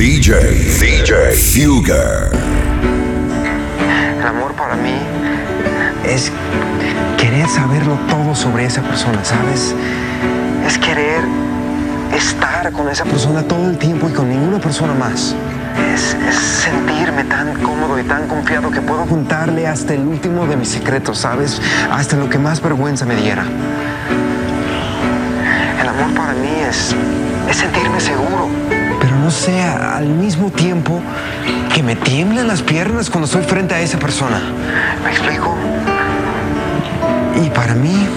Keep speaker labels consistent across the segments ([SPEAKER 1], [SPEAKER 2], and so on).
[SPEAKER 1] DJ, DJ Fugger.
[SPEAKER 2] El amor para mí es querer saberlo todo sobre esa persona, ¿sabes? Es querer estar con esa persona todo el tiempo y con ninguna persona más. Es, sentirme tan cómodo y tan confiado que puedo juntarle hasta el último de mis secretos, ¿sabes? Hasta lo que más vergüenza me diera. El amor para mí es, es sentirme seguro, no sé, al mismo tiempo que me tiemblan las piernas cuando estoy frente a esa persona. ¿Me explico? Y para mí,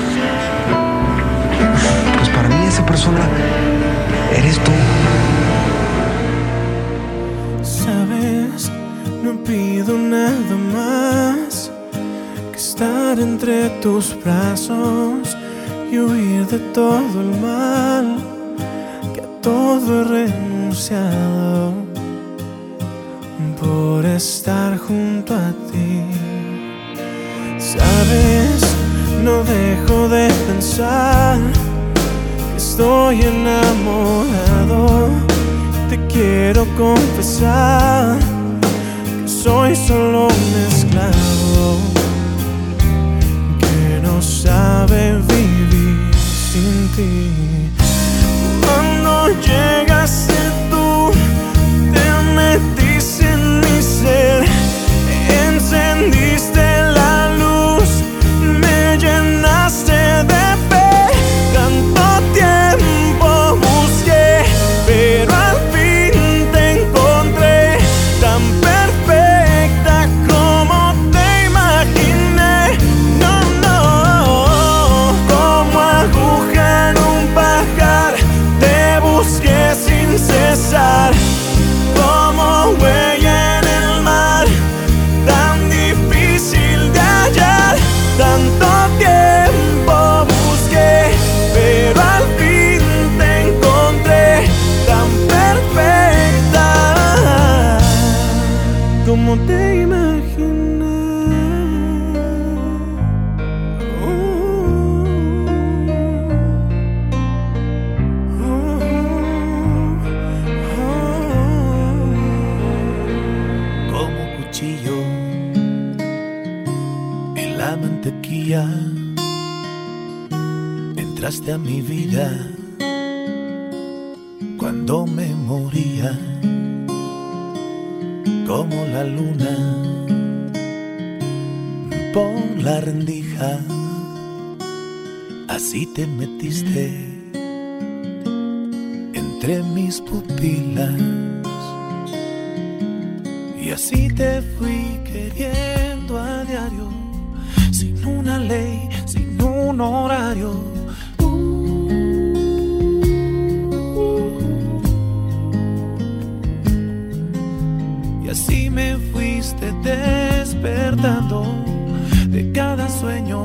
[SPEAKER 2] pues para mí esa persona eres tú.
[SPEAKER 3] Sabes, no pido nada más que estar entre tus brazos y huir de todo el mal que a todo he por estar junto a ti. Sabes, no dejo de pensar que estoy enamorado. Te quiero confesar que soy solo un esclavo que no sabe vivir sin ti. Mi
[SPEAKER 4] vida cuando me moría, como la luna por la rendija. Así te metiste entre mis pupilas. Y así te fui queriendo a diario, sin una ley, sin un horario. Despertando de cada sueño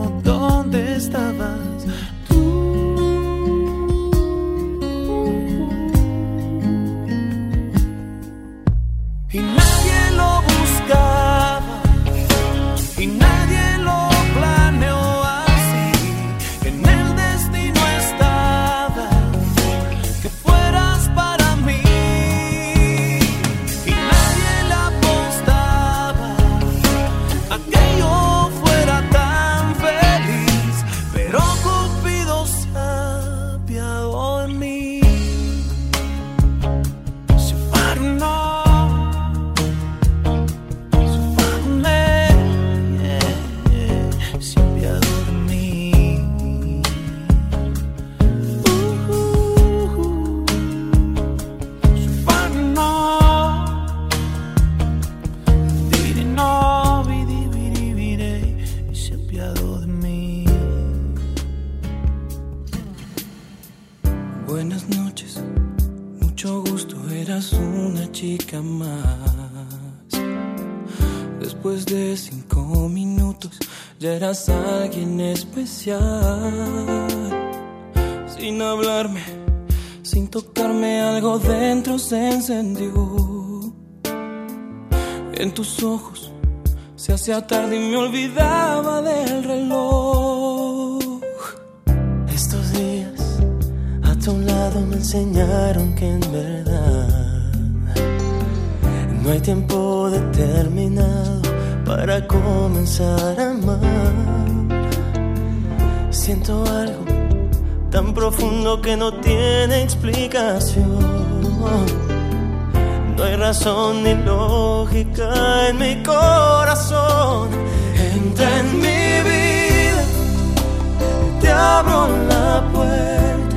[SPEAKER 3] alguien especial. Sin hablarme, sin tocarme, algo dentro se encendió. En tus ojos se hacía tarde y me olvidaba del reloj. Estos días a tu lado me enseñaron que en verdad
[SPEAKER 5] No hay tiempo determinado para comenzar a amar. Siento algo tan profundo que no tiene explicación. No hay razón ni lógica en mi corazón. Entra en mi vida, te abro la puerta.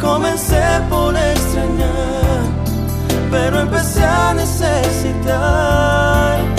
[SPEAKER 5] Comencé por extrañar, pero empecé a necesitarte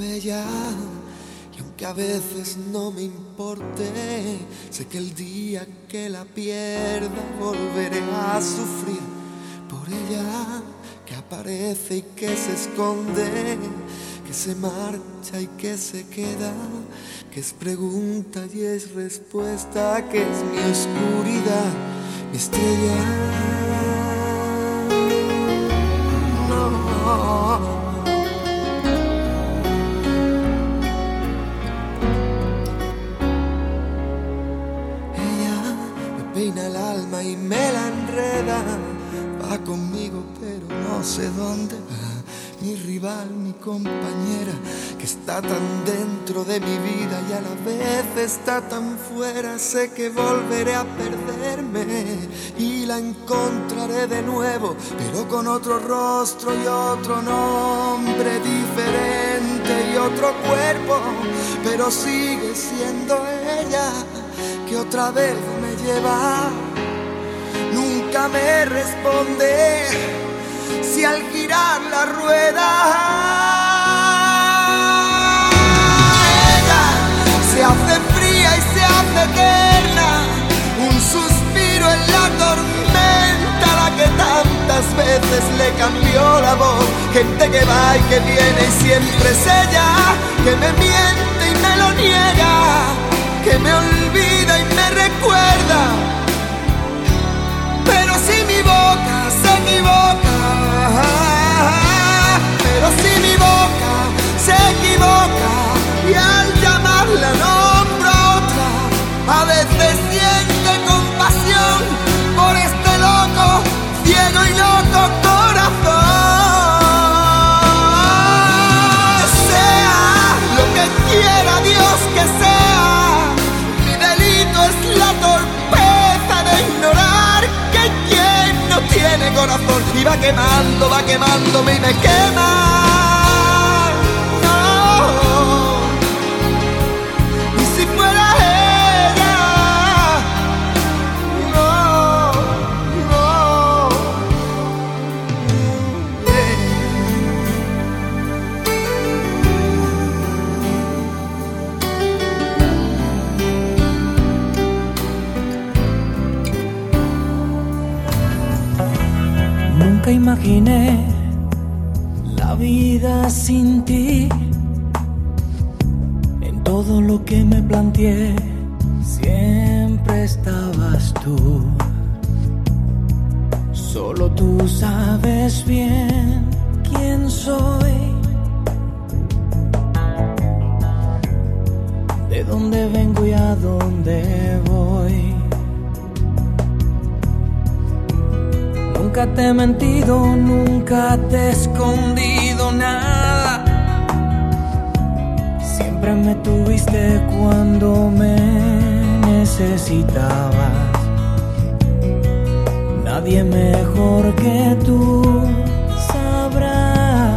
[SPEAKER 6] atropella. Y aunque a veces no me importe, sé que el día que la pierda volveré a sufrir por ella, que aparece y que se esconde, que se marcha y que se queda, que es pregunta y es respuesta, que es mi oscuridad, mi estrella. No. Peina el alma y me la enreda. Va conmigo, pero no sé dónde va. Mi rival, mi compañera, que está tan dentro de mi vida y a la vez está tan fuera. Sé que volveré a perderme y la encontraré de nuevo, pero con otro rostro y otro nombre diferente y otro cuerpo. Pero sigue siendo ella que otra vez me lleva. Nunca me responde. Si al girar la rueda se hace fría y se hace eterna, un suspiro en la tormenta, la que tantas veces le cambió la voz, gente que va y que viene y siempre es ella, que me miente corazón y va quemando, va quemándome y me quema.
[SPEAKER 5] Imaginé la vida sin ti. En todo lo que me planteé, siempre estabas tú. Solo tú sabes bien quién soy. De dónde vengo y a dónde voy. Nunca te he mentido, nunca te he escondido nada. Siempre me tuviste cuando me necesitabas. Nadie mejor que tú sabrá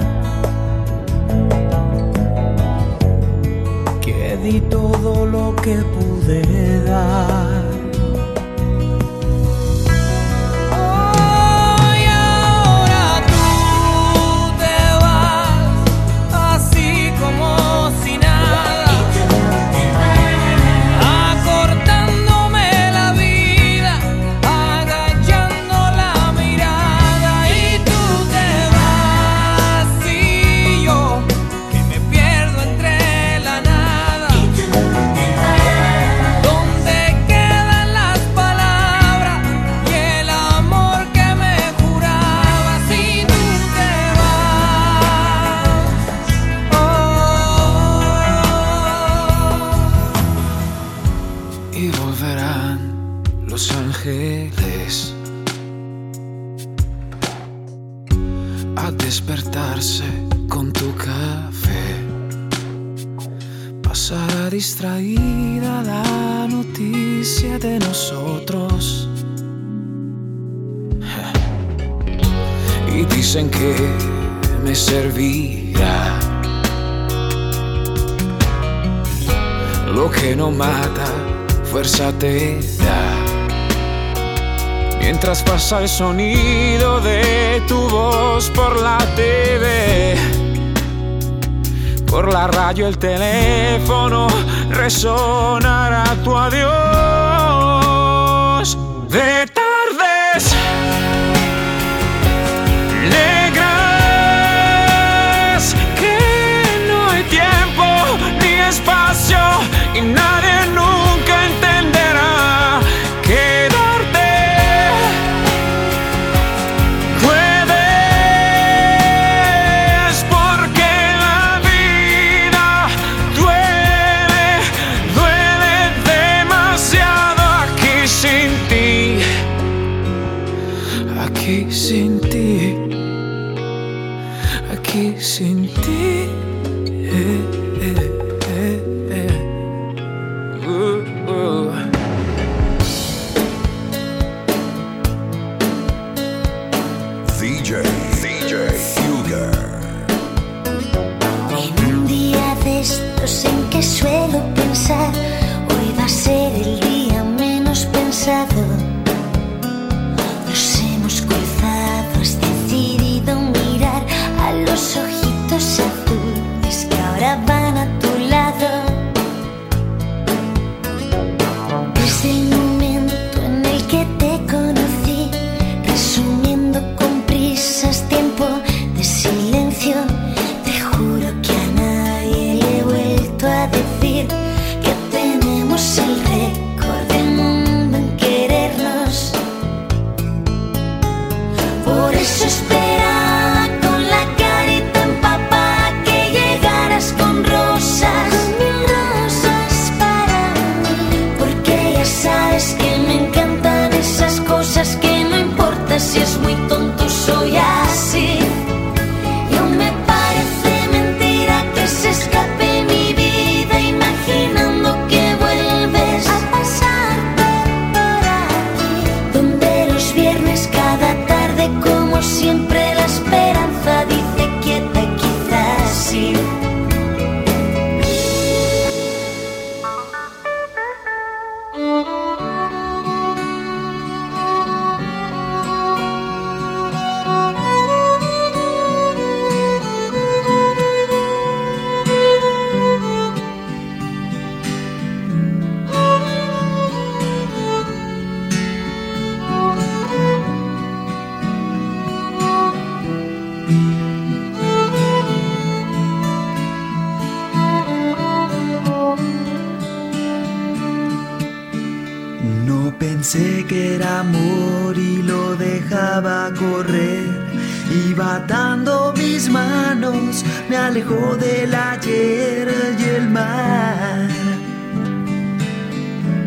[SPEAKER 5] que di todo lo que pude dar.
[SPEAKER 7] De nosotros. Y dicen que me servirá. Lo que no mata, fuerza te da. Mientras pasa el sonido de tu voz por la TV, por la radio el teléfono resonará tu adiós. De
[SPEAKER 8] Iba atando mis manos, me alejó del ayer y el mar.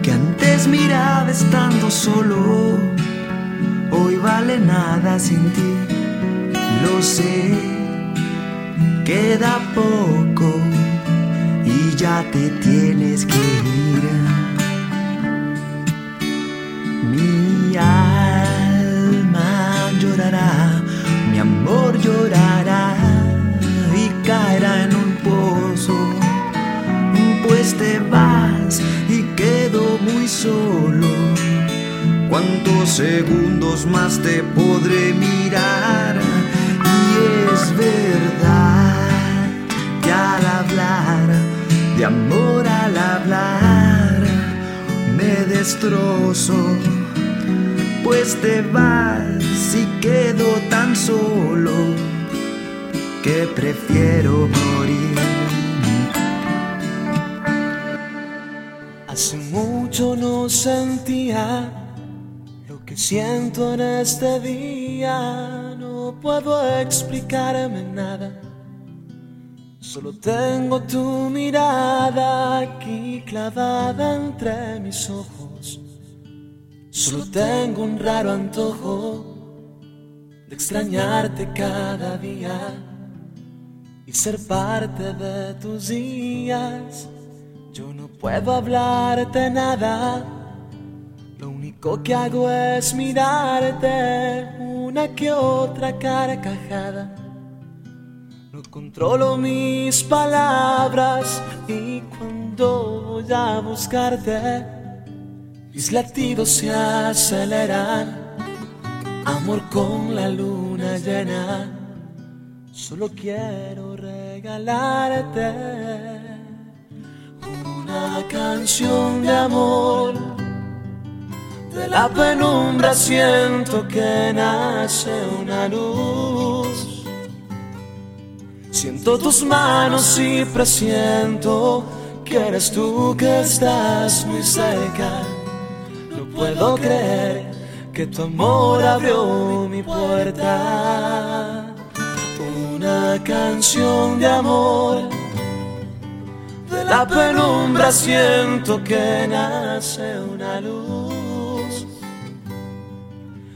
[SPEAKER 8] Que antes miraba estando solo, hoy vale nada sin ti. Lo sé, queda poco y ya te tienes que amor llorará y caerá en un pozo. Pues te vas y quedo muy solo. ¿Cuántos segundos más te podré mirar? Y es verdad que al hablar, de amor al hablar, me destrozo, pues te vas y quedo tan solo que prefiero morir.
[SPEAKER 7] Hace mucho no sentía lo que siento en este día. No puedo explicarme nada. Solo tengo tu mirada aquí clavada entre mis ojos. Solo tengo un raro antojo
[SPEAKER 9] de extrañarte cada día y ser parte de tus días. Yo no puedo hablarte nada, lo único que hago es mirarte una que otra carcajada. No controlo mis palabras y cuando voy a buscarte, mis latidos se aceleran. Amor con la luna llena, solo quiero regalarte una canción de amor. De la penumbra siento que nace una luz. Siento tus manos y presiento que eres tú que estás muy cerca. No puedo creer que tu amor abrió mi puerta. Una canción de amor. De la penumbra siento que nace una luz.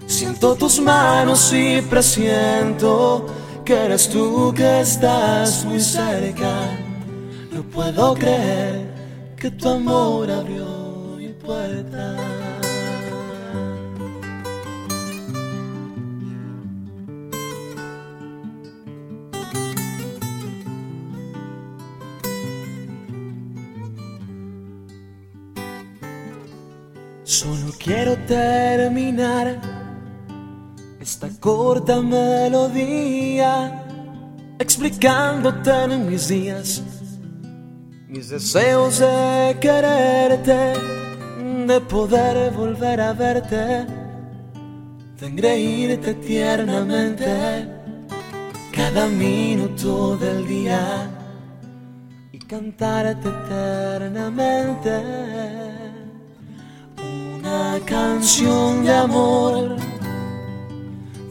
[SPEAKER 9] Siento tus manos y presiento que eres tú que estás muy cerca. No puedo creer que tu amor abrió mi puerta. Esta corta melodía explicándote en mis días mis deseos de quererte, de poder volver a verte, de engreírte tiernamente cada minuto del día y cantarte eternamente una canción de amor.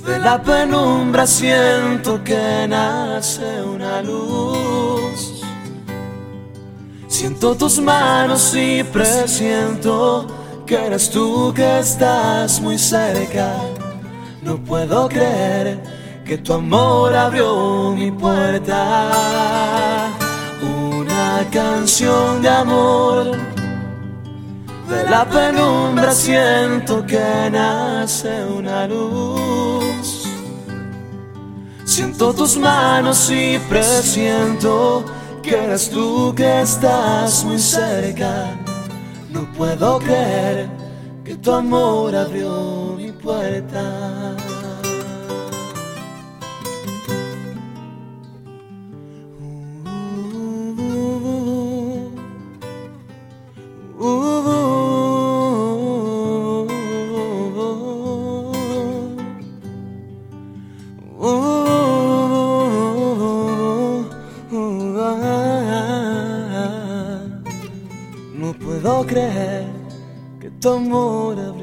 [SPEAKER 9] De la penumbra siento que nace una luz. Siento tus manos y presiento que eres tú que estás muy cerca. No puedo creer que tu amor abrió mi puerta. Una canción de amor de la penumbra siento que nace una luz. Siento tus manos y presiento que eres tú que estás muy cerca. No puedo creer que tu amor abrió mi puerta. Tu amor.